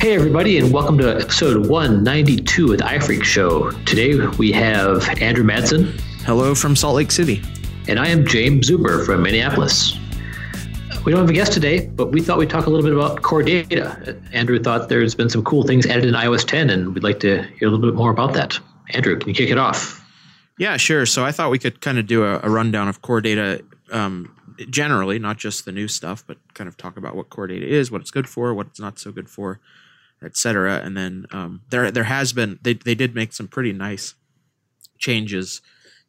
Hey, everybody, and welcome to episode 192 of the iPhreaks Show. Today we have Andrew Madsen. Hello from Salt Lake City. And I am Jaim Zuber from Minneapolis. We don't have a guest today, but we thought we'd talk a little bit about core data. Andrew thought there's been some cool things added in iOS 10, and we'd like to hear a little bit more about that. Andrew, can you kick it off? Yeah, sure. So I thought we could kind of do a, a rundown of core data um, generally, not just the new stuff, but kind of talk about what core data is, what it's good for, what it's not so good for, etc. And then um, there there has been they they did make some pretty nice changes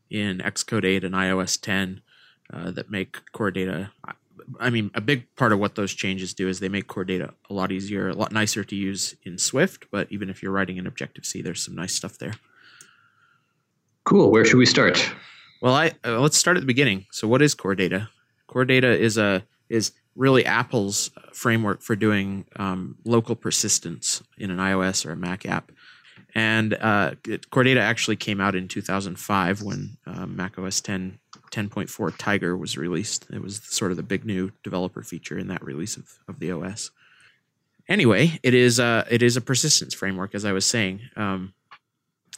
in Xcode 8 and iOS 10 uh, that make core data. I mean, a big part of what those changes do is they make core data a lot easier, a lot nicer to use in Swift. But even if you're writing in Objective C, there's some nice stuff there. Cool. Where should we start? Well, I uh, let's start at the beginning. So, what is core data? Core data is a is really Apple's framework for doing um, local persistence in an iOS or a Mac app. And uh, Data actually came out in 2005 when uh, Mac OS 10 10.4 Tiger was released. It was sort of the big new developer feature in that release of, of the OS. Anyway, it is a, it is a persistence framework, as I was saying. Um,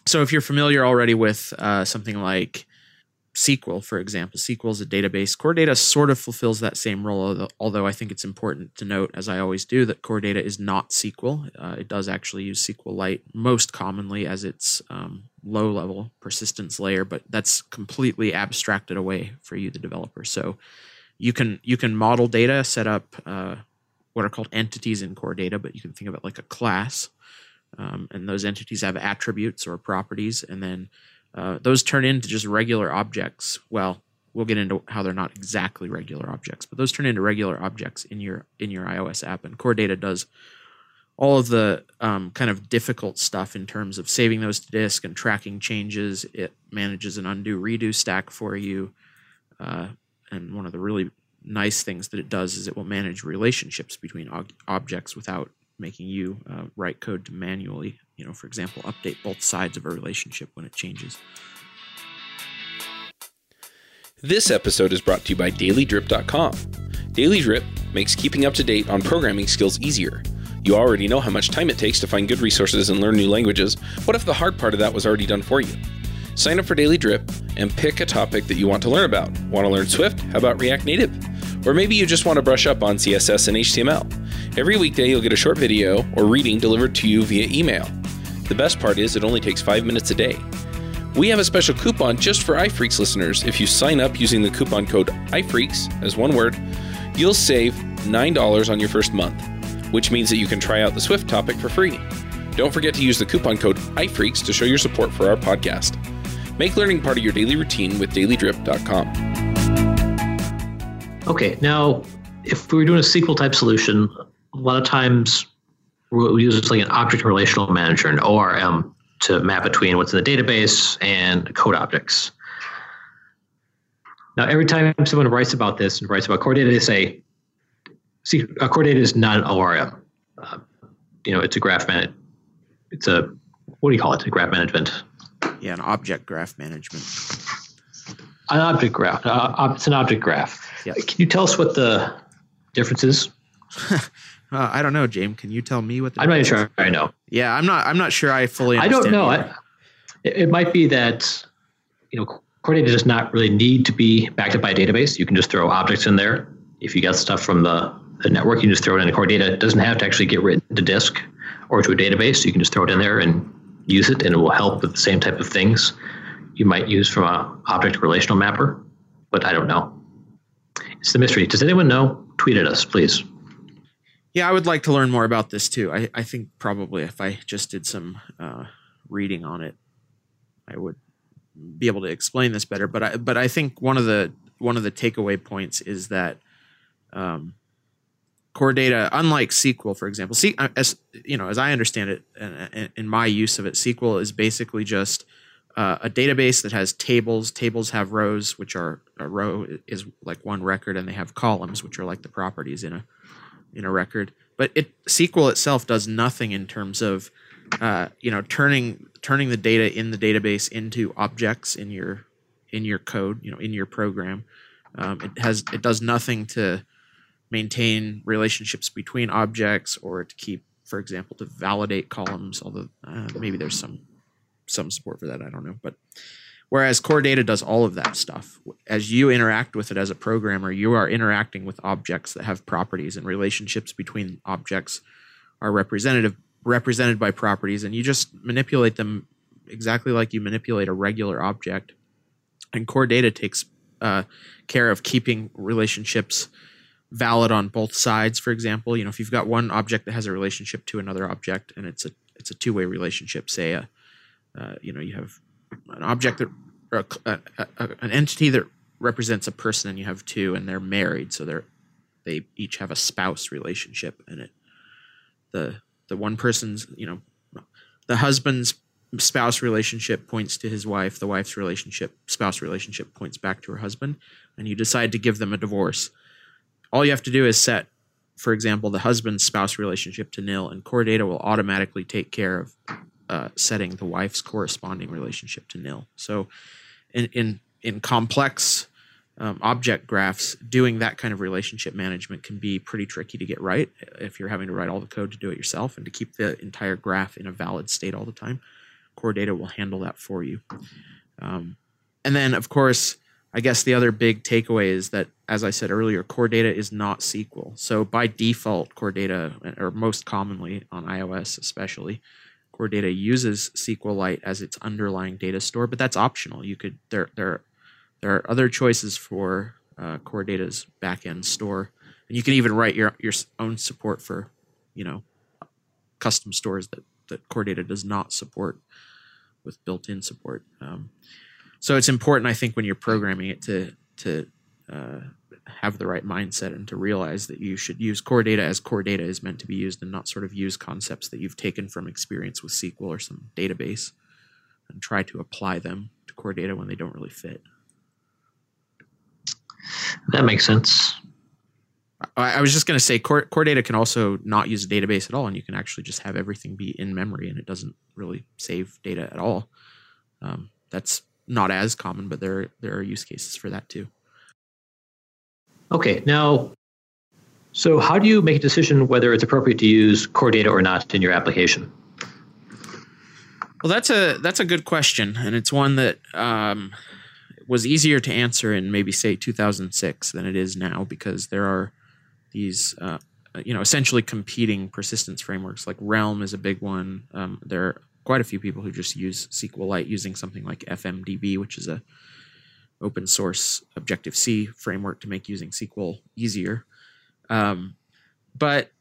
so if you're familiar already with uh, something like SQL, for example. SQL is a database. Core Data sort of fulfills that same role, although I think it's important to note, as I always do, that Core Data is not SQL. Uh, it does actually use SQLite most commonly as its um, low level persistence layer, but that's completely abstracted away for you, the developer. So you can you can model data, set up uh, what are called entities in Core Data, but you can think of it like a class. Um, and those entities have attributes or properties, and then uh, those turn into just regular objects. Well, we'll get into how they're not exactly regular objects, but those turn into regular objects in your in your iOS app. And Core Data does all of the um, kind of difficult stuff in terms of saving those to disk and tracking changes. It manages an undo redo stack for you. Uh, and one of the really nice things that it does is it will manage relationships between ob- objects without making you uh, write code to manually you know, for example, update both sides of a relationship when it changes. This episode is brought to you by dailydrip.com. Daily Drip makes keeping up to date on programming skills easier. You already know how much time it takes to find good resources and learn new languages. What if the hard part of that was already done for you? Sign up for Daily Drip and pick a topic that you want to learn about. Want to learn Swift? How about React Native? Or maybe you just want to brush up on CSS and HTML. Every weekday, you'll get a short video or reading delivered to you via email. The best part is it only takes five minutes a day. We have a special coupon just for iPhreaks listeners. If you sign up using the coupon code iPhreaks as one word, you'll save $9 on your first month, which means that you can try out the Swift topic for free. Don't forget to use the coupon code iPhreaks to show your support for our podcast. Make learning part of your daily routine with dailydrip.com. Okay, now if we were doing a SQL type solution, a lot of times we use like an object relational manager, an ORM, to map between what's in the database and code objects. Now, every time someone writes about this and writes about core data, they say, "See, uh, core data is not an ORM. Uh, you know, it's a graph man. It's a what do you call it? A graph management. Yeah, an object graph management. An object graph. Uh, it's an object graph. Yeah. Can you tell us what the difference is? Uh, I don't know, James. Can you tell me what? I'm not sure. I know. Yeah, I'm not. I'm not sure. I fully. I don't know. I, it might be that you know core data does not really need to be backed up by a database. You can just throw objects in there. If you got stuff from the, the network, you can just throw it into core data. It doesn't have to actually get written to disk or to a database. You can just throw it in there and use it, and it will help with the same type of things you might use from a object relational mapper. But I don't know. It's the mystery. Does anyone know? Tweet at us, please. Yeah, I would like to learn more about this too. I, I think probably if I just did some uh, reading on it, I would be able to explain this better. But I but I think one of the one of the takeaway points is that um, core data, unlike SQL, for example, uh, as you know, as I understand it, in, in my use of it, SQL is basically just uh, a database that has tables. Tables have rows, which are a row is like one record, and they have columns, which are like the properties in a in a record. But it SQL itself does nothing in terms of uh, you know turning turning the data in the database into objects in your in your code, you know, in your program. Um, it has it does nothing to maintain relationships between objects or to keep for example, to validate columns. Although uh, maybe there's some some support for that. I don't know, but whereas core data does all of that stuff. As you interact with it as a programmer you are interacting with objects that have properties and relationships between objects are representative represented by properties and you just manipulate them exactly like you manipulate a regular object. And core data takes uh, care of keeping relationships valid on both sides. For example you know if you've got one object that has a relationship to another object and it's a it's a two-way relationship say a uh, you know you have an object that or a, a, a, an entity that represents a person and you have two and they're married so they're they each have a spouse relationship and it the the one person's you know the husband's spouse relationship points to his wife the wife's relationship spouse relationship points back to her husband and you decide to give them a divorce all you have to do is set for example the husband's spouse relationship to nil and core data will automatically take care of uh, setting the wife's corresponding relationship to nil. So, in in, in complex um, object graphs, doing that kind of relationship management can be pretty tricky to get right if you're having to write all the code to do it yourself and to keep the entire graph in a valid state all the time. Core data will handle that for you. Um, and then, of course, I guess the other big takeaway is that, as I said earlier, core data is not SQL. So by default, core data, or most commonly on iOS especially, Core Data uses SQLite as its underlying data store, but that's optional. You could there there there are other choices for uh, Core Data's backend store, and you can even write your your own support for you know custom stores that that Core Data does not support with built-in support. Um, so it's important, I think, when you're programming it to to uh, have the right mindset and to realize that you should use core data as core data is meant to be used and not sort of use concepts that you've taken from experience with SQL or some database and try to apply them to core data when they don't really fit. That makes sense. I, I was just going to say core, core data can also not use a database at all, and you can actually just have everything be in memory, and it doesn't really save data at all. Um, that's not as common, but there there are use cases for that too. Okay, now, so how do you make a decision whether it's appropriate to use core data or not in your application? Well, that's a that's a good question, and it's one that um, was easier to answer in maybe say 2006 than it is now because there are these uh, you know essentially competing persistence frameworks. Like Realm is a big one. Um, there are quite a few people who just use SQLite using something like FMDB, which is a open source Objective C framework to make using SQL easier. Um, but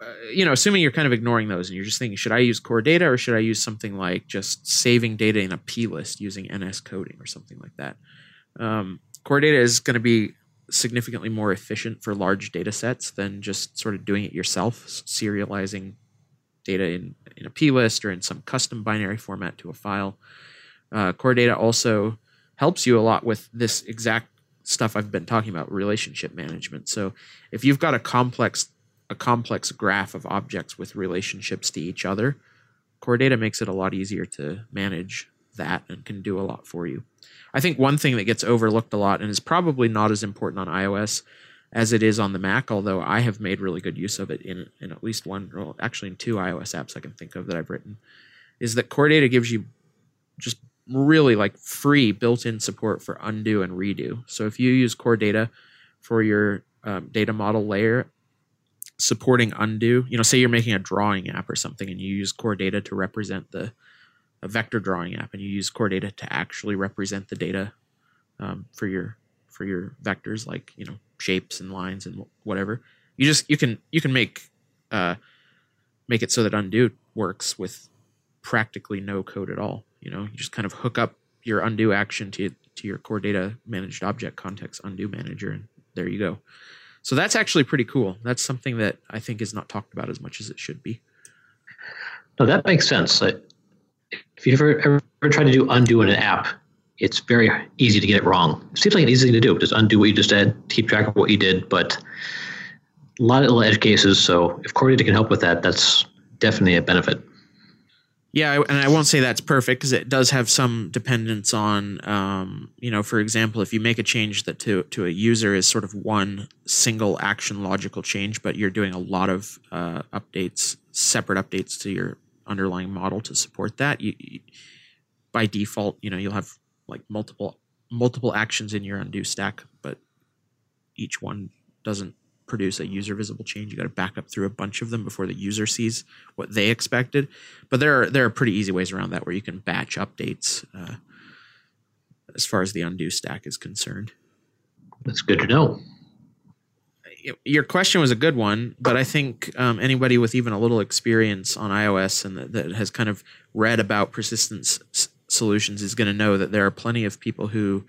uh, you know, assuming you're kind of ignoring those and you're just thinking, should I use core data or should I use something like just saving data in a plist using NS coding or something like that? Um, core data is going to be significantly more efficient for large data sets than just sort of doing it yourself, serializing data in, in a plist or in some custom binary format to a file. Uh, core data also helps you a lot with this exact stuff I've been talking about, relationship management. So if you've got a complex a complex graph of objects with relationships to each other, core data makes it a lot easier to manage that and can do a lot for you. I think one thing that gets overlooked a lot and is probably not as important on iOS as it is on the Mac, although I have made really good use of it in, in at least one, well, actually in two iOS apps I can think of that I've written, is that core data gives you really like free built-in support for undo and redo. So if you use core data for your um, data model layer, supporting undo, you know, say you're making a drawing app or something and you use core data to represent the a vector drawing app and you use core data to actually represent the data um, for your for your vectors like you know shapes and lines and whatever you just you can you can make uh, make it so that undo works with practically no code at all you know, you just kind of hook up your undo action to to your core data managed object context undo manager, and there you go. So that's actually pretty cool. That's something that I think is not talked about as much as it should be. No, that makes sense. If you ever ever try to do undo in an app, it's very easy to get it wrong. It seems like an easy thing to do. Just undo what you just did, keep track of what you did, but a lot of little edge cases. So if Core Data can help with that, that's definitely a benefit. Yeah, and I won't say that's perfect because it does have some dependence on, um, you know, for example, if you make a change that to to a user is sort of one single action logical change, but you're doing a lot of uh, updates, separate updates to your underlying model to support that, you, you, by default, you know, you'll have like multiple multiple actions in your undo stack, but each one doesn't produce a user visible change. You got to back up through a bunch of them before the user sees what they expected. But there are there are pretty easy ways around that where you can batch updates uh, as far as the undo stack is concerned. That's good to know. Your question was a good one, but I think um, anybody with even a little experience on iOS and that, that has kind of read about persistence s- solutions is going to know that there are plenty of people who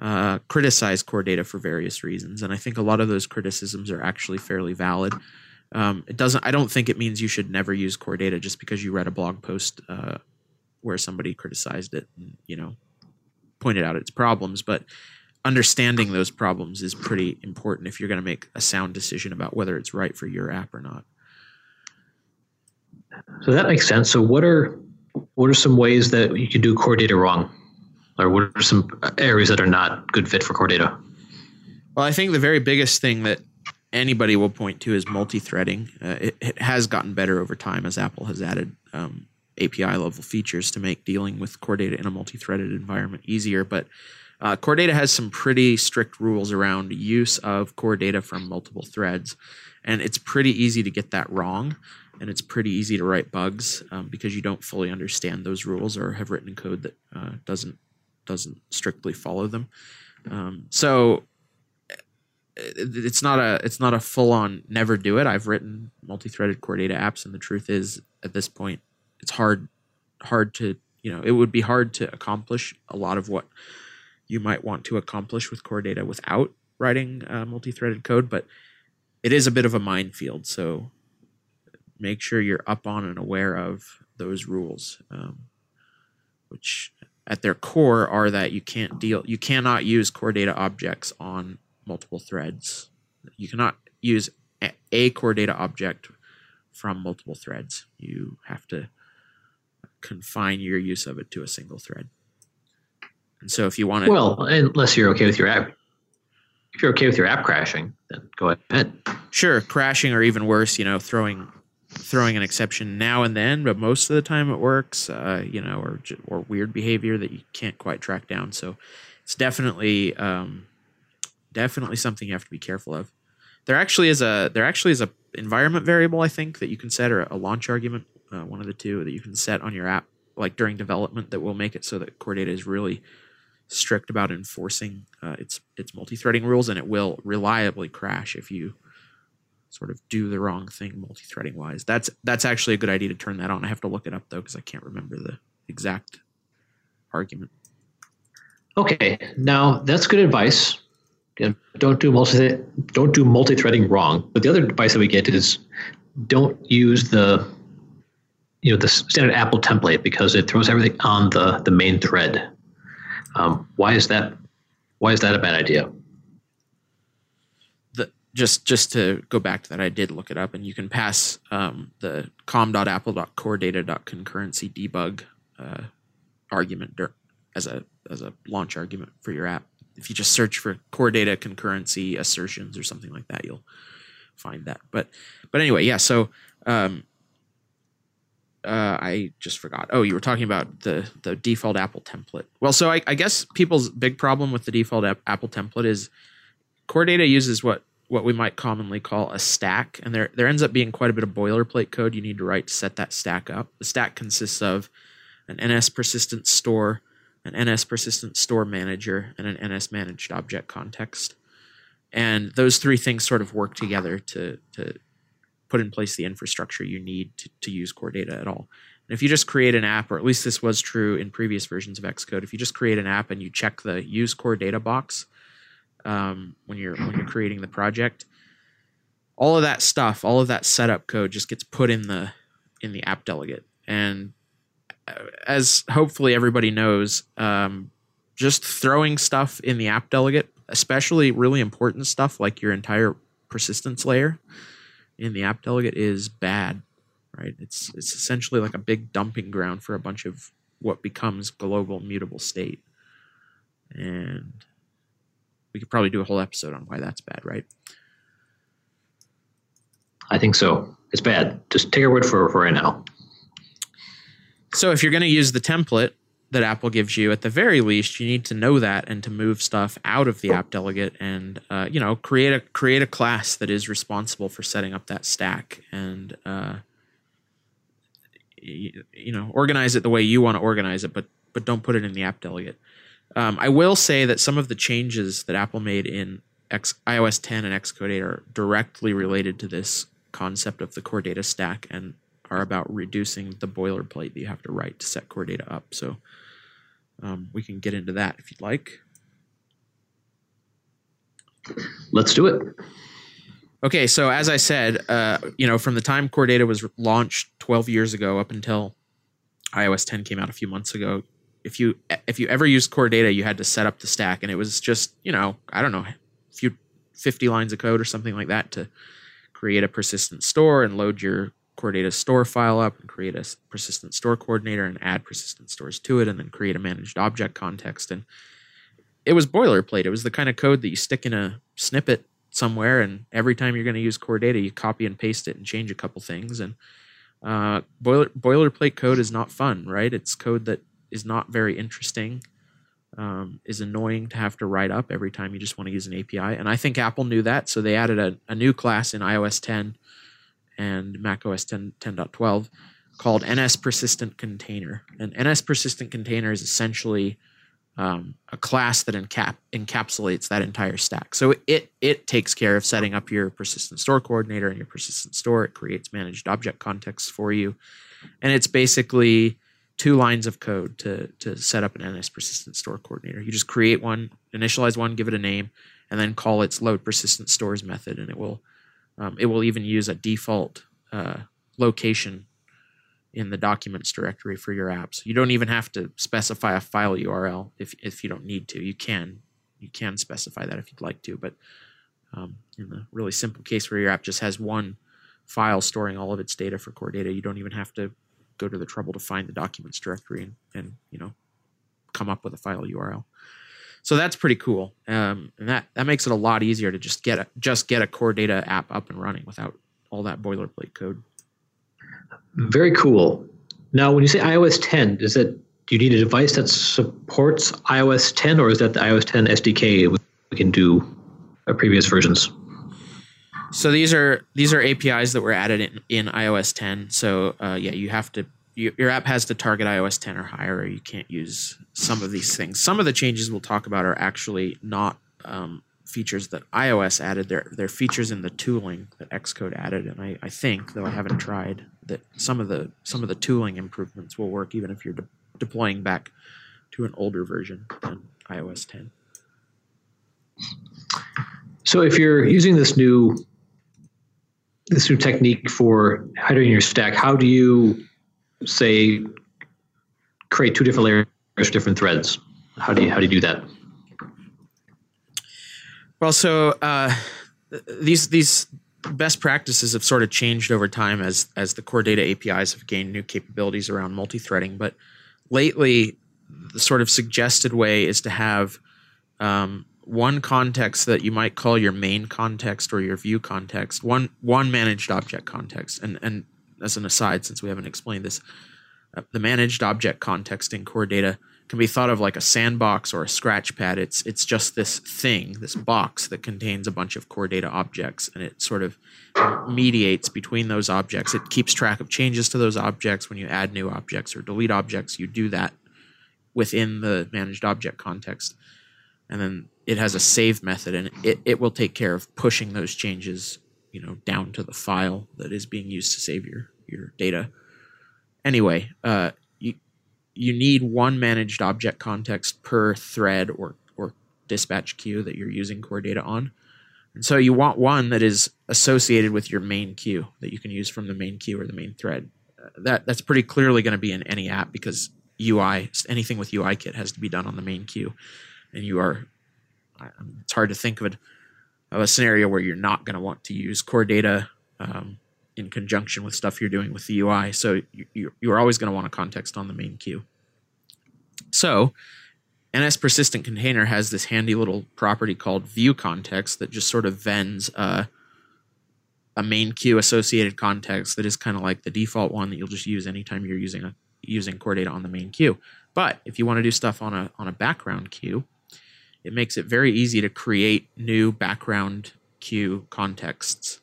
uh, criticize core data for various reasons, and I think a lot of those criticisms are actually fairly valid. Um, it doesn't. I don't think it means you should never use core data just because you read a blog post uh, where somebody criticized it, and, you know, pointed out its problems. But understanding those problems is pretty important if you're going to make a sound decision about whether it's right for your app or not. So that makes sense. So what are what are some ways that you can do core data wrong? Or what are some areas that are not good fit for core data? Well, I think the very biggest thing that anybody will point to is multi-threading. Uh, it, it, has gotten better over time as Apple has added um, API level features to make dealing with core data in a multi-threaded environment easier. But uh, core data has some pretty strict rules around use of core data from multiple threads, and it's pretty easy to get that wrong. And it's pretty easy to write bugs um, because you don't fully understand those rules or have written code that uh, doesn't doesn't strictly follow them. Um, so it's not a it's not a full on never do it. I've written multi threaded core data apps, and the truth is, at this point, it's hard hard to you know it would be hard to accomplish a lot of what you might want to accomplish with core data without writing uh, multi threaded code, but it is a bit of a minefield. So make sure you're up on and aware of those rules, um, which at their core are that you can't deal you cannot use core data objects on multiple threads. You cannot use a core data object from multiple threads. You have to confine your use of it to a single thread. And so if you want to Well, unless you're okay with your app if you're okay with your app crashing, then go ahead. Sure, crashing or even worse, you know, throwing throwing an exception now and then, but most of the time it works. Uh, you know, or or weird behavior that you can't quite track down. So it's definitely um, definitely something you have to be careful of. There actually is a there actually is a environment variable I think that you can set or a launch argument, uh, one of the two that you can set on your app like during development that will make it so that core data is really strict about enforcing uh, its its multi-threading rules and it will reliably crash if you sort of do the wrong thing multi-threading wise. That's that's actually a good idea to turn that on. I have to look it up though because I can't remember the exact argument. Okay, now that's good advice. Don't do multi don't do multi-threading wrong. But the other advice that we get is don't use the you know the standard Apple template because it throws everything on the the main thread. Um, why is that? Why is that a bad idea? Just just to go back to that, I did look it up, and you can pass um, the com.apple.coredata.concurrency debug uh, argument as a as a launch argument for your app. If you just search for core data concurrency assertions or something like that, you'll find that. But but anyway, yeah. So um, uh, I just forgot. Oh, you were talking about the the default Apple template. Well, so I, I guess people's big problem with the default Apple template is core data uses what what we might commonly call a stack, and there there ends up being quite a bit of boilerplate code you need to write to set that stack up. The stack consists of an NS persistent store, an NS persistent store manager, and an NS managed object context. And those three things sort of work together to to put in place the infrastructure you need to, to use core data at all. And if you just create an app, or at least this was true in previous versions of Xcode, if you just create an app and you check the use core data box, um, when you're when you're creating the project. All of that stuff, all of that setup code, just gets put in the in the app delegate, and as hopefully everybody knows, um, just throwing stuff in the app delegate, especially really important stuff like your entire persistence layer in the app delegate, is bad. right? It's it's essentially like a big dumping ground for a bunch of what becomes global mutable state. And we could probably do a whole episode on why that's bad, right? I think so. It's bad. Just take our word for it for right now. So if you're going to use the template that Apple gives you, at the very least, you need to know that and to move stuff out of the app delegate and uh, you know create a create a class that is responsible for setting up that stack and uh, you, you know organize it the way you want to organize it, but but don't put it in the app delegate. Um, I will say that some of the changes that Apple made in X, iOS 10 and Xcode 8 are directly related to this concept of the core data stack and are about reducing the boilerplate that you have to write to set core data up. So um, we can get into that if you'd like. Let's do it. Okay, so as I said, uh, you know, from the time core data was launched 12 years ago up until iOS 10 came out a few months ago, if you if you ever used core data, you had to set up the stack, and it was just you know I don't know, a few 50 lines of code or something like that to create a persistent store and load your core data store file up and create a persistent store coordinator and add persistent stores to it and then create a managed object context. And it was boilerplate. It was the kind of code that you stick in a snippet somewhere and every time you're going to use core data you copy and paste it and change a couple things. And uh, boiler, boilerplate code is not fun right? It's code that is not very interesting um, is annoying to have to write up every time you just want to use an API. And I think Apple knew that, so they added a, a new class in iOS 10 and macOS 10, 10.12 called NS Persistent Container. And NS Persistent Container is essentially um, a class that encap- encapsulates that entire stack. So it it takes care of setting up your persistent store coordinator and your persistent store. It creates managed object contexts for you, and it's basically two lines of code to to set up an NS persistent store coordinator. You just create one, initialize one, give it a name, and then call its load persistent stores method, and it will um, it will even use a default uh, location in the documents directory for your apps. You don't even have to specify a file URL if if you don't need to. You can you can specify that if you'd like to, but um, in the really simple case where your app just has one file storing all of its data for core data, you don't even have to go to the trouble to find the documents directory and, and you know come up with a file URL. So that's pretty cool, um, and that that makes it a lot easier to just get a just get a core data app up and running without all that boilerplate code. Very cool. Now, when you say iOS 10, is it do you need a device that supports iOS 10, or is that the iOS 10 SDK we can do previous versions? So these are these are APIs that were added in, in iOS 10. So uh, yeah, you have to you, your app has to target iOS 10 or higher, or you can't use some of these things. Some of the changes we'll talk about are actually not um, features that iOS added. They're they're features in the tooling that Xcode added, and I, I think though I haven't tried that some of the some of the tooling improvements will work even if you're de- deploying back to an older version than iOS 10. So if you're using this new this new technique for hydrating your stack, how do you say create two different layers, different threads? How do you how do you do that? Well, so uh, these these best practices have sort of changed over time as as the core data APIs have gained new capabilities around multi-threading. But lately, the sort of suggested way is to have um, one context that you might call your main context or your view context, one one managed object context. And and as an aside, since we haven't explained this, uh, the managed object context in core data can be thought of like a sandbox or a scratch pad. It's it's just this thing, this box that contains a bunch of core data objects, and it sort of mediates between those objects. It keeps track of changes to those objects. When you add new objects or delete objects, you do that within the managed object context. And then it has a save method and it, it will take care of pushing those changes, you know, down to the file that is being used to save your, your data. Anyway, uh, you, you need one managed object context per thread or, or dispatch queue that you're using core data on. And so you want one that is associated with your main queue that you can use from the main queue or the main thread. Uh, that that's pretty clearly going to be in any app because UI anything with UI kit has to be done on the main queue, and you are it's hard to think of, a, of a scenario where you're not going to want to use core data um, in conjunction with stuff you're doing with the UI. So you, you're always going to want a context on the main queue. So NS persistent container has this handy little property called view context that just sort of vends a, a main queue associated context that is kind of like the default one that you'll just use anytime you're using a using core data on the main queue. But if you want to do stuff on a on a background queue, it makes it very easy to create new background queue contexts,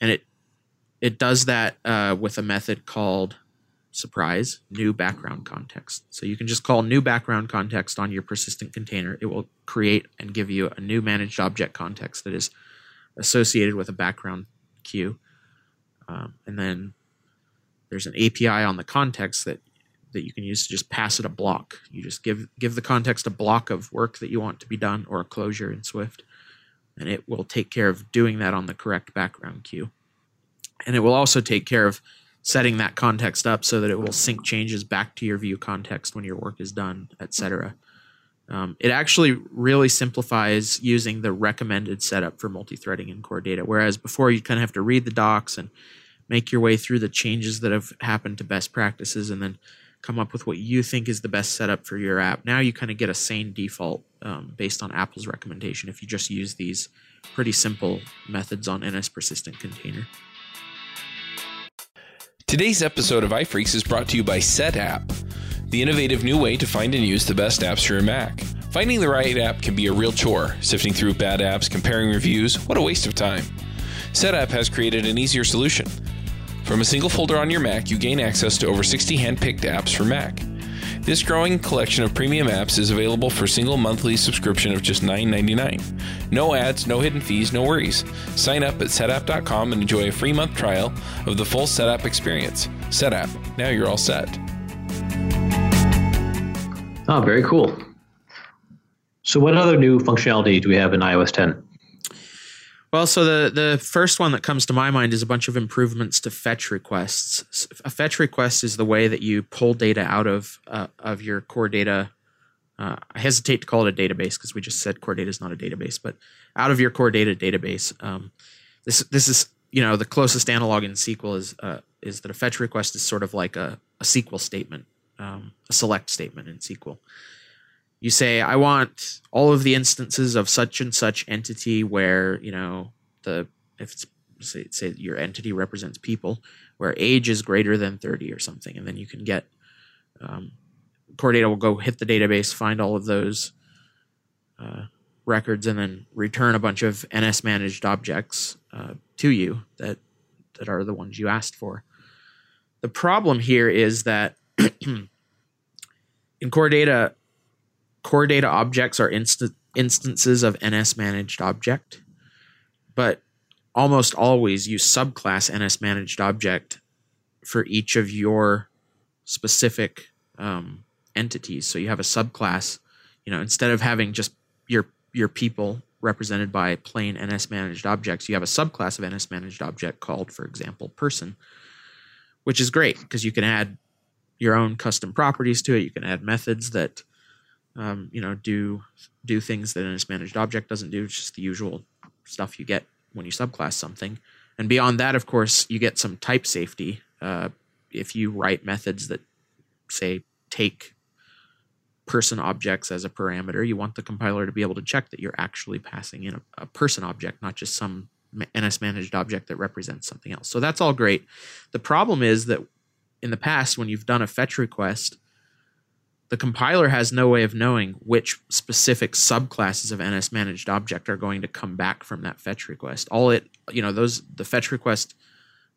and it it does that uh, with a method called surprise, new background context. So you can just call new background context on your persistent container. It will create and give you a new managed object context that is associated with a background queue. Um, and then there's an API on the context that that you can use to just pass it a block. You just give give the context a block of work that you want to be done or a closure in Swift, and it will take care of doing that on the correct background queue. And it will also take care of setting that context up so that it will sync changes back to your view context when your work is done, etc. Um, it actually really simplifies using the recommended setup for multi-threading in core data. Whereas before you kind of have to read the docs and make your way through the changes that have happened to best practices and then come up with what you think is the best setup for your app. Now you kind of get a sane default um, based on Apple's recommendation if you just use these pretty simple methods on NS persistent container. Today's episode of iPhreaks is brought to you by Setapp, the innovative new way to find and use the best apps for your Mac. Finding the right app can be a real chore. Sifting through bad apps, comparing reviews, what a waste of time. Setapp has created an easier solution. From a single folder on your Mac, you gain access to over 60 hand-picked apps for Mac. This growing collection of premium apps is available for single monthly subscription of just $9.99. No ads, no hidden fees, no worries. Sign up at setapp.com and enjoy a free month trial of the full Setapp experience. Setapp, now you're all set. Oh, very cool. So, what other new functionality do we have in iOS 10? Well, so the the first one that comes to my mind is a bunch of improvements to fetch requests. A fetch request is the way that you pull data out of uh, of your core data. Uh, I hesitate to call it a database because we just said core data is not a database, but out of your core data database. Um, this this is you know the closest analog in SQL is uh, is that a fetch request is sort of like a, a SQL statement, um, a select statement in SQL you say i want all of the instances of such and such entity where you know the if it's say, say your entity represents people where age is greater than 30 or something and then you can get um, core data will go hit the database find all of those uh, records and then return a bunch of ns managed objects uh, to you that that are the ones you asked for. The problem here is that in core data core data objects are inst- instances of NS managed object, but almost always use subclass NS managed object for each of your specific um, entities. So you have a subclass, you know, instead of having just your your people represented by plain NS managed objects, you have a subclass of NS managed object called, for example, person, which is great because you can add your own custom properties to it. You can add methods that um, you know, do do things that an managed object doesn't do. It's just the usual stuff you get when you subclass something. And beyond that, of course, you get some type safety. Uh, if you write methods that say take person objects as a parameter, you want the compiler to be able to check that you're actually passing in a, a person object, not just some NS managed object that represents something else. So that's all great. The problem is that in the past, when you've done a fetch request, the compiler has no way of knowing which specific subclasses of NS managed object are going to come back from that fetch request. All it, you know, those the fetch request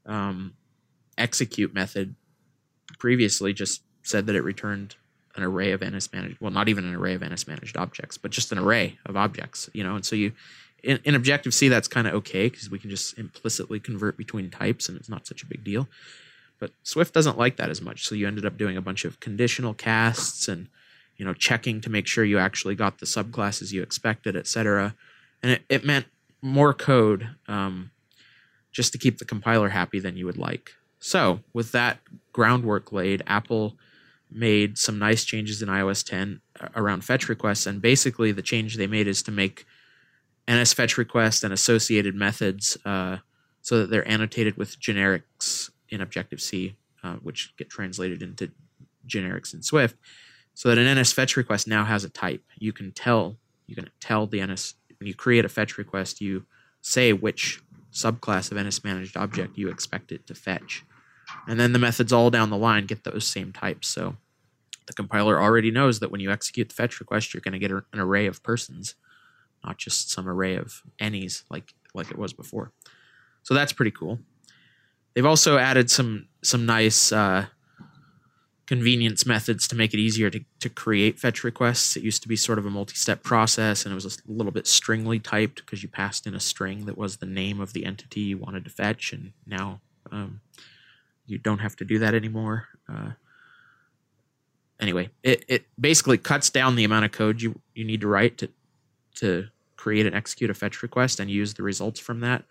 um, execute method previously just said that it returned an array of NS managed, well, not even an array of NS managed objects, but just an array of objects, you know, and so you, in, in Objective C, that's kind of okay because we can just implicitly convert between types and it's not such a big deal. But Swift doesn't like that as much, so you ended up doing a bunch of conditional casts and you know checking to make sure you actually got the subclasses you expected, etc. And it, it meant more code um, just to keep the compiler happy than you would like. So with that groundwork laid, Apple made some nice changes in iOS 10 uh, around fetch requests, and basically the change they made is to make NS fetch request and associated methods uh, so that they're annotated with generics in Objective C, uh, which get translated into generics in Swift, so that an NS fetch request now has a type. You can tell you can tell the NS when you create a fetch request, you say which subclass of NS managed object you expect it to fetch, and then the methods all down the line get those same types. So the compiler already knows that when you execute the fetch request, you're going to get an array of persons, not just some array of any's like like it was before. So that's pretty cool. They've also added some some nice uh, convenience methods to make it easier to, to create fetch requests. It used to be sort of a multi-step process, and it was a little bit stringly typed because you passed in a string that was the name of the entity you wanted to fetch, and now um, you don't have to do that anymore. Uh, anyway, it, it basically cuts down the amount of code you, you need to write to to create and execute a fetch request and use the results from that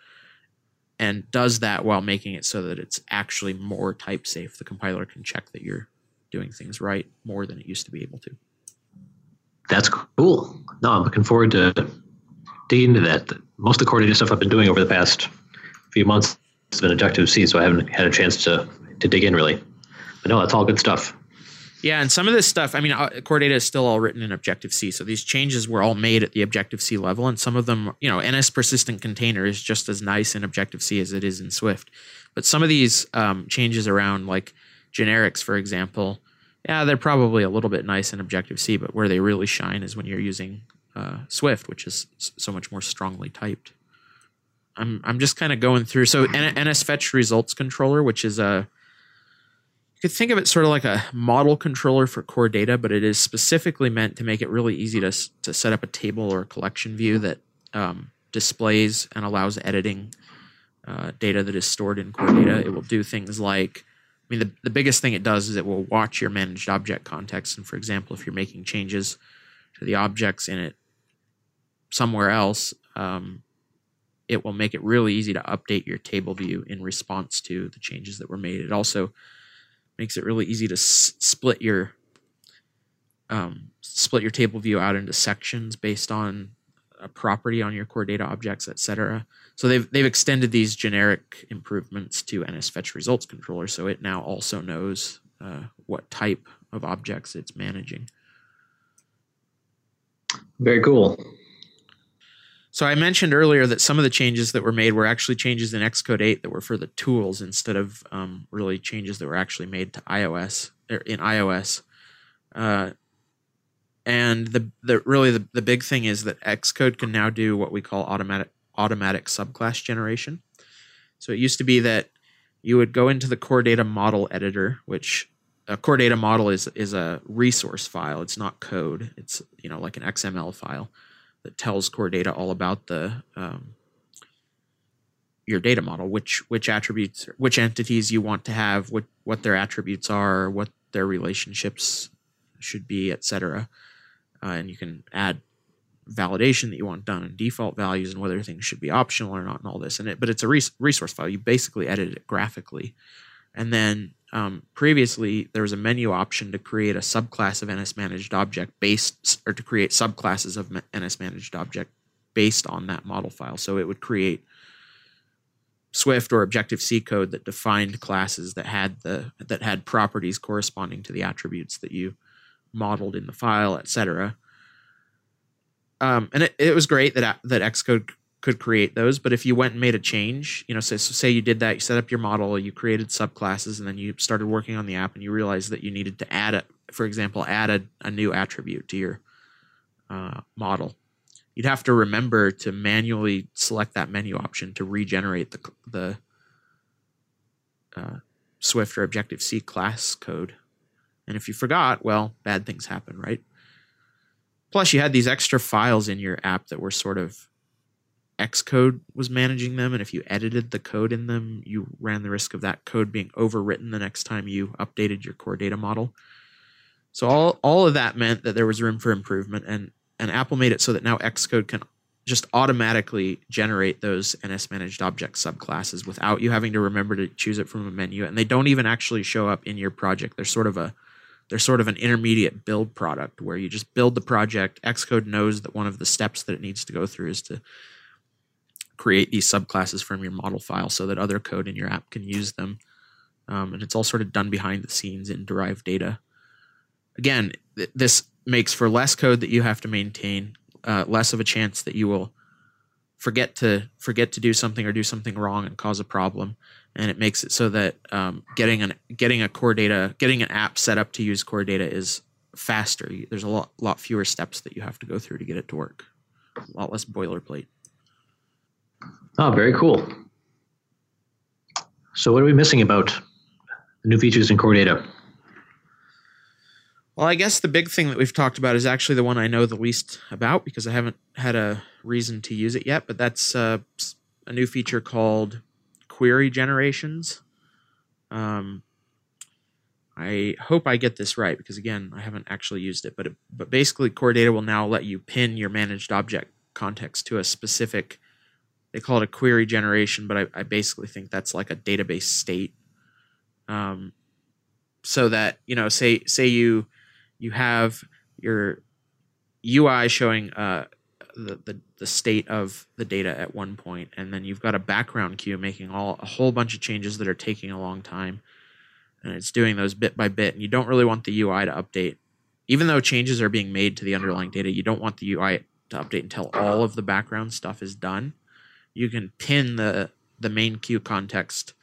and does that while making it so that it's actually more type safe. The compiler can check that you're doing things right more than it used to be able to. That's cool. No, I'm looking forward to digging into that. Most of the data stuff I've been doing over the past few months has been Objective C, so I haven't had a chance to to dig in really. But no, that's all good stuff. Yeah, and some of this stuff, I mean, uh, core data is still all written in Objective C. So these changes were all made at the Objective C level, and some of them, you know, NS persistent container is just as nice in Objective C as it is in Swift. But some of these um, changes around, like generics, for example, yeah, they're probably a little bit nice in Objective C, but where they really shine is when you're using uh, Swift, which is so much more strongly typed. I'm I'm just kind of going through. So NS fetch results controller, which is a you could think of it sort of like a model controller for core data, but it is specifically meant to make it really easy to to set up a table or a collection view that um, displays and allows editing uh, data that is stored in core data. It will do things like I mean, the, the biggest thing it does is it will watch your managed object context. And for example, if you're making changes to the objects in it somewhere else, um, it will make it really easy to update your table view in response to the changes that were made. It also makes it really easy to s- split your um, split your table view out into sections based on a property on your core data objects, etc. So they've they've extended these generic improvements to NS fetch results controller, so it now also knows uh, what type of objects it's managing. Very cool. So I mentioned earlier that some of the changes that were made were actually changes in Xcode 8 that were for the tools instead of um, really changes that were actually made to iOS or er, in iOS. Uh, and the the really the, the big thing is that Xcode can now do what we call automatic automatic subclass generation. So it used to be that you would go into the core data model editor, which a core data model is is a resource file. It's not code. It's you know like an XML file that tells core data all about the um, your data model, which which attributes, which entities you want to have, what what their attributes are, what their relationships should be, etc. Uh, and you can add validation that you want done and default values and whether things should be optional or not and all this. And it but it's a res- resource file. You basically edit it graphically. And then um, previously there was a menu option to create a subclass of ns managed object based or to create subclasses of ns managed object based on that model file. So it would create swift or objective c code that defined classes that had the that had properties corresponding to the attributes that you modeled in the file etc um, and it, it was great that that Xcode could create those. But if you went and made a change, you know, so, so say you did that, you set up your model, you created subclasses, and then you started working on the app, and you realized that you needed to add a, for example, add a, a new attribute to your uh, model. You'd have to remember to manually select that menu option to regenerate the the uh, Swift or Objective C class code. And if you forgot, well, bad things happen, right? Plus, you had these extra files in your app that were sort of Xcode was managing them, and if you edited the code in them, you ran the risk of that code being overwritten the next time you updated your core data model. So all all of that meant that there was room for improvement, and and Apple made it so that now Xcode can just automatically generate those NS managed object subclasses without you having to remember to choose it from a menu, and they don't even actually show up in your project. They're sort of a they're sort of an intermediate build product where you just build the project. Xcode knows that one of the steps that it needs to go through is to create these subclasses from your model file so that other code in your app can use them. Um, and it's all sort of done behind the scenes in derived data. Again, th- this makes for less code that you have to maintain, uh, less of a chance that you will forget to forget to do something or do something wrong and cause a problem. And it makes it so that um, getting an getting a core data, getting an app set up to use core data is faster. There's a lot lot fewer steps that you have to go through to get it to work. A lot less boilerplate. Oh, very cool. So, what are we missing about new features in core data? Well, I guess the big thing that we've talked about is actually the one I know the least about because I haven't had a reason to use it yet. But that's uh, a new feature called query generations. Um, I hope I get this right because again, I haven't actually used it. But it, but basically, core data will now let you pin your managed object context to a specific they call it a query generation, but I, I basically think that's like a database state. Um, so that you know, say say you you have your UI showing uh, the, the the state of the data at one point, and then you've got a background queue making all a whole bunch of changes that are taking a long time, and it's doing those bit by bit. And you don't really want the UI to update, even though changes are being made to the underlying data. You don't want the UI to update until all of the background stuff is done you can pin the the main queue context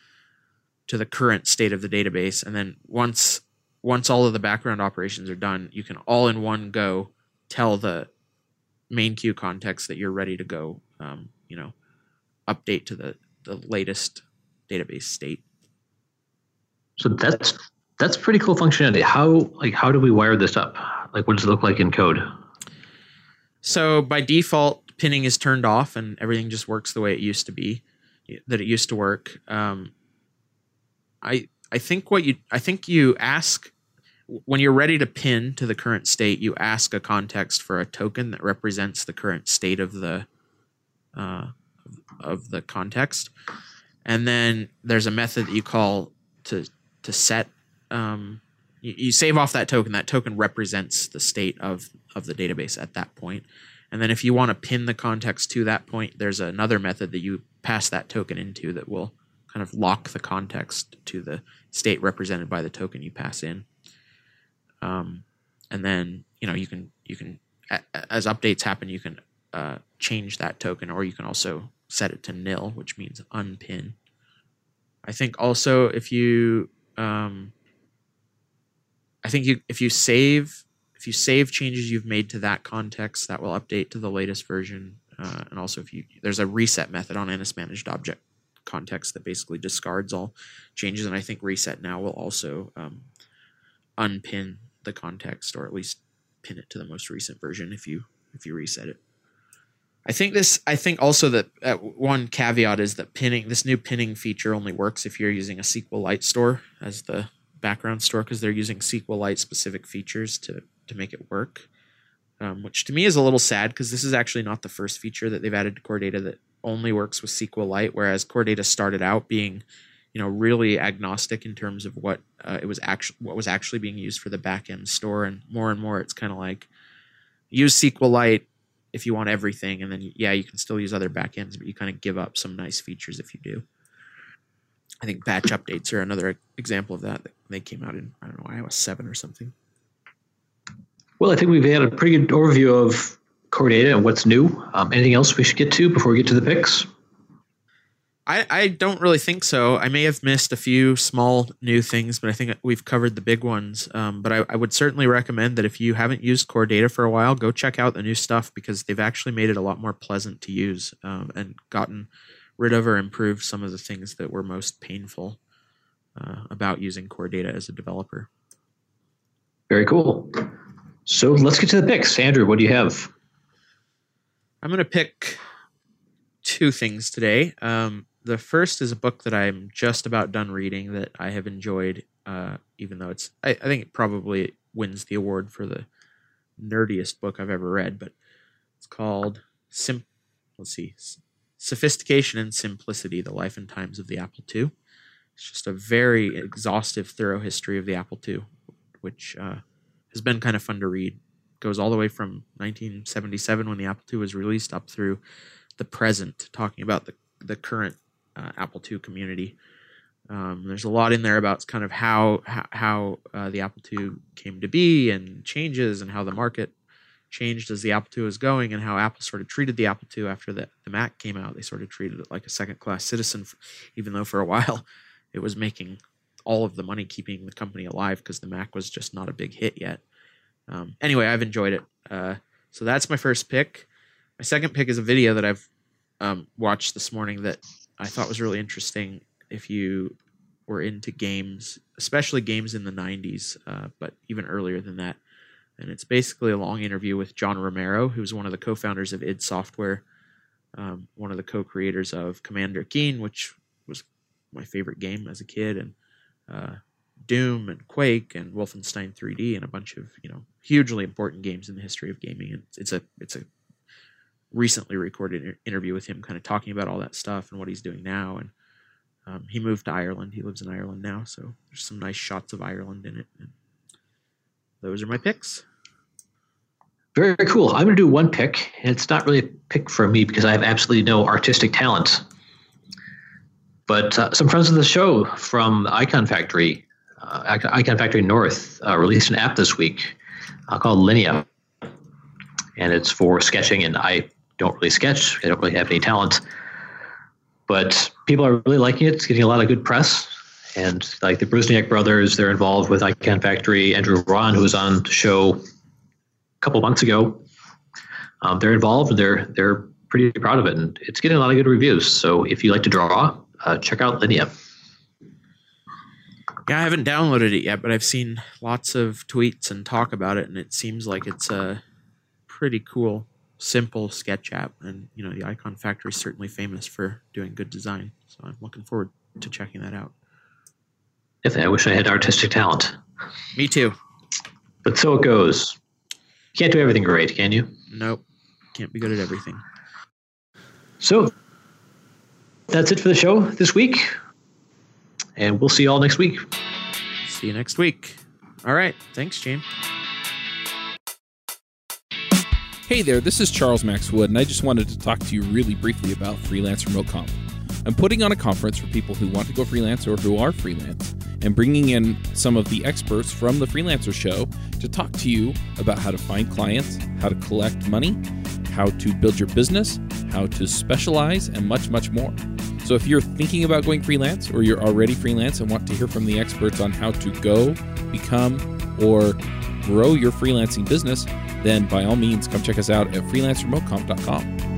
to the current state of the database. And then once once all of the background operations are done you can all in one go tell the main queue context that you're ready to go um, you know update to the the latest database state. So that's that's pretty cool functionality. How like how do we wire this up? Like what does it look like in code? So by default pinning is turned off and everything just works the way it used to be that it used to work. Um, i i think what you i think you ask when you're ready to pin to the current state you ask a context for a token that represents the current state of the uh, of the context. And then there's a method that you call to to set um, you, you save off that token. That token represents the state of of the database at that point and then if you want to pin the context to that point, there's another method that you pass that token into that will kind of lock the context to the state represented by the token you pass in. Um, and then you know you can you can as updates happen, you can uh, change that token, or you can also set it to nil, which means unpin. I think also if you um, I think you if you save if you save changes you've made to that context, that will update to the latest version. Uh, and also, if you there's a reset method on NS managed object context that basically discards all changes, and I think reset now will also um, unpin the context or at least pin it to the most recent version if you if you reset it. I think this. I think also that uh, one caveat is that pinning this new pinning feature only works if you're using a SQLite store as the background store because they're using SQLite specific features to to make it work. Um, which to me is a little sad because this is actually not the first feature that they've added to Core Data that only works with SQLite, whereas Core Data started out being, you know, really agnostic in terms of what uh, it was actually what was actually being used for the backend store, and more and more it's kind of like use SQLite if you want everything, and then yeah, you can still use other backends, but you kind of give up some nice features if you do. I think batch updates are another example of that. They came out in I don't know iOS seven or something. Well, I think we've had a pretty good overview of core data and what's new. Um, anything else we should get to before we get to the picks? I, I don't really think so. I may have missed a few small new things, but I think we've covered the big ones. Um, but I, I, would certainly recommend that if you haven't used Core Data for a while, go check out the new stuff because they've actually made it a lot more pleasant to use um, and gotten rid of or improved some of the things that were most painful uh, about using Core Data as a developer. Very cool. So let's get to the picks. Andrew, what do you have? I'm going to pick two things today. Um, the first is a book that I'm just about done reading that I have enjoyed, uh, even though it's, I, I, think it probably wins the award for the nerdiest book I've ever read, but it's called Sim, let's see, Sophistication and Simplicity, The Life and Times of the Apple II. It's just a very exhaustive, thorough history of the Apple II, which uh, has been kind of fun to read. Goes all the way from 1977 when the Apple II was released up through the present, talking about the the current uh, Apple II community. Um, there's a lot in there about kind of how how, uh, the Apple II came to be and changes and how the market changed as the Apple II was going and how Apple sort of treated the Apple II after the, the Mac came out. They sort of treated it like a second class citizen, even though for a while it was making all of the money keeping the company alive because the Mac was just not a big hit yet. Um, anyway, I've enjoyed it. Uh, so that's my first pick. My second pick is a video that I've um, watched this morning that I thought was really interesting. If you were into games, especially games in the 90s, uh, but even earlier than that. And it's basically a long interview with John Romero, who's one of the co founders of id Software, um, one of the co creators of Commander Keen, which was my favorite game as a kid, and uh, Doom and Quake and Wolfenstein 3D and a bunch of you know hugely important games in the history of gaming. And it's a it's a recently recorded interview with him, kind of talking about all that stuff and what he's doing now. And um, he moved to Ireland. He lives in Ireland now, so there's some nice shots of Ireland in it. And those are my picks. Very, cool. I'm going to do one pick, and it's not really a pick for me because I have absolutely no artistic talent. But uh, some friends of the show from Icon Factory, uh, Icon Factory North, uh, released an app this week uh, called Linea, and it's for sketching. And I don't really sketch; I don't really have any talent, but people are really liking it. It's getting a lot of good press. And like the Brusniak brothers, they're involved with Icon Factory. Andrew Ron, who was on the show a couple months ago, um, they're involved. They're they're pretty proud of it, and it's getting a lot of good reviews. So if you like to draw, uh, check out Linea. Yeah, I haven't downloaded it yet, but I've seen lots of tweets and talk about it, and it seems like it's a pretty cool, simple sketch app. And you know, the Icon Factory is certainly famous for doing good design, so I'm looking forward to checking that out. Definitely, I wish I had artistic talent. Me too. But so it goes. You can't do everything great, can you? Nope. Can't be good at everything. So that's it for the show this week. And we'll see you all next week. See you next week. All right. Thanks, James. Hey there, this is Charles Max Wood, and I just wanted to talk to you really briefly about Freelance Remote Conf. I'm putting on a conference for people who want to go freelance or who are freelance, and bringing in some of the experts from the Freelancer Show to talk to you about how to find clients, how to collect money, how to build your business, how to specialize, and much, much more. So if you're thinking about going freelance or you're already freelance and want to hear from the experts on how to go, become, or grow your freelancing business, then by all means come check us out at freelanceremoteconf.com.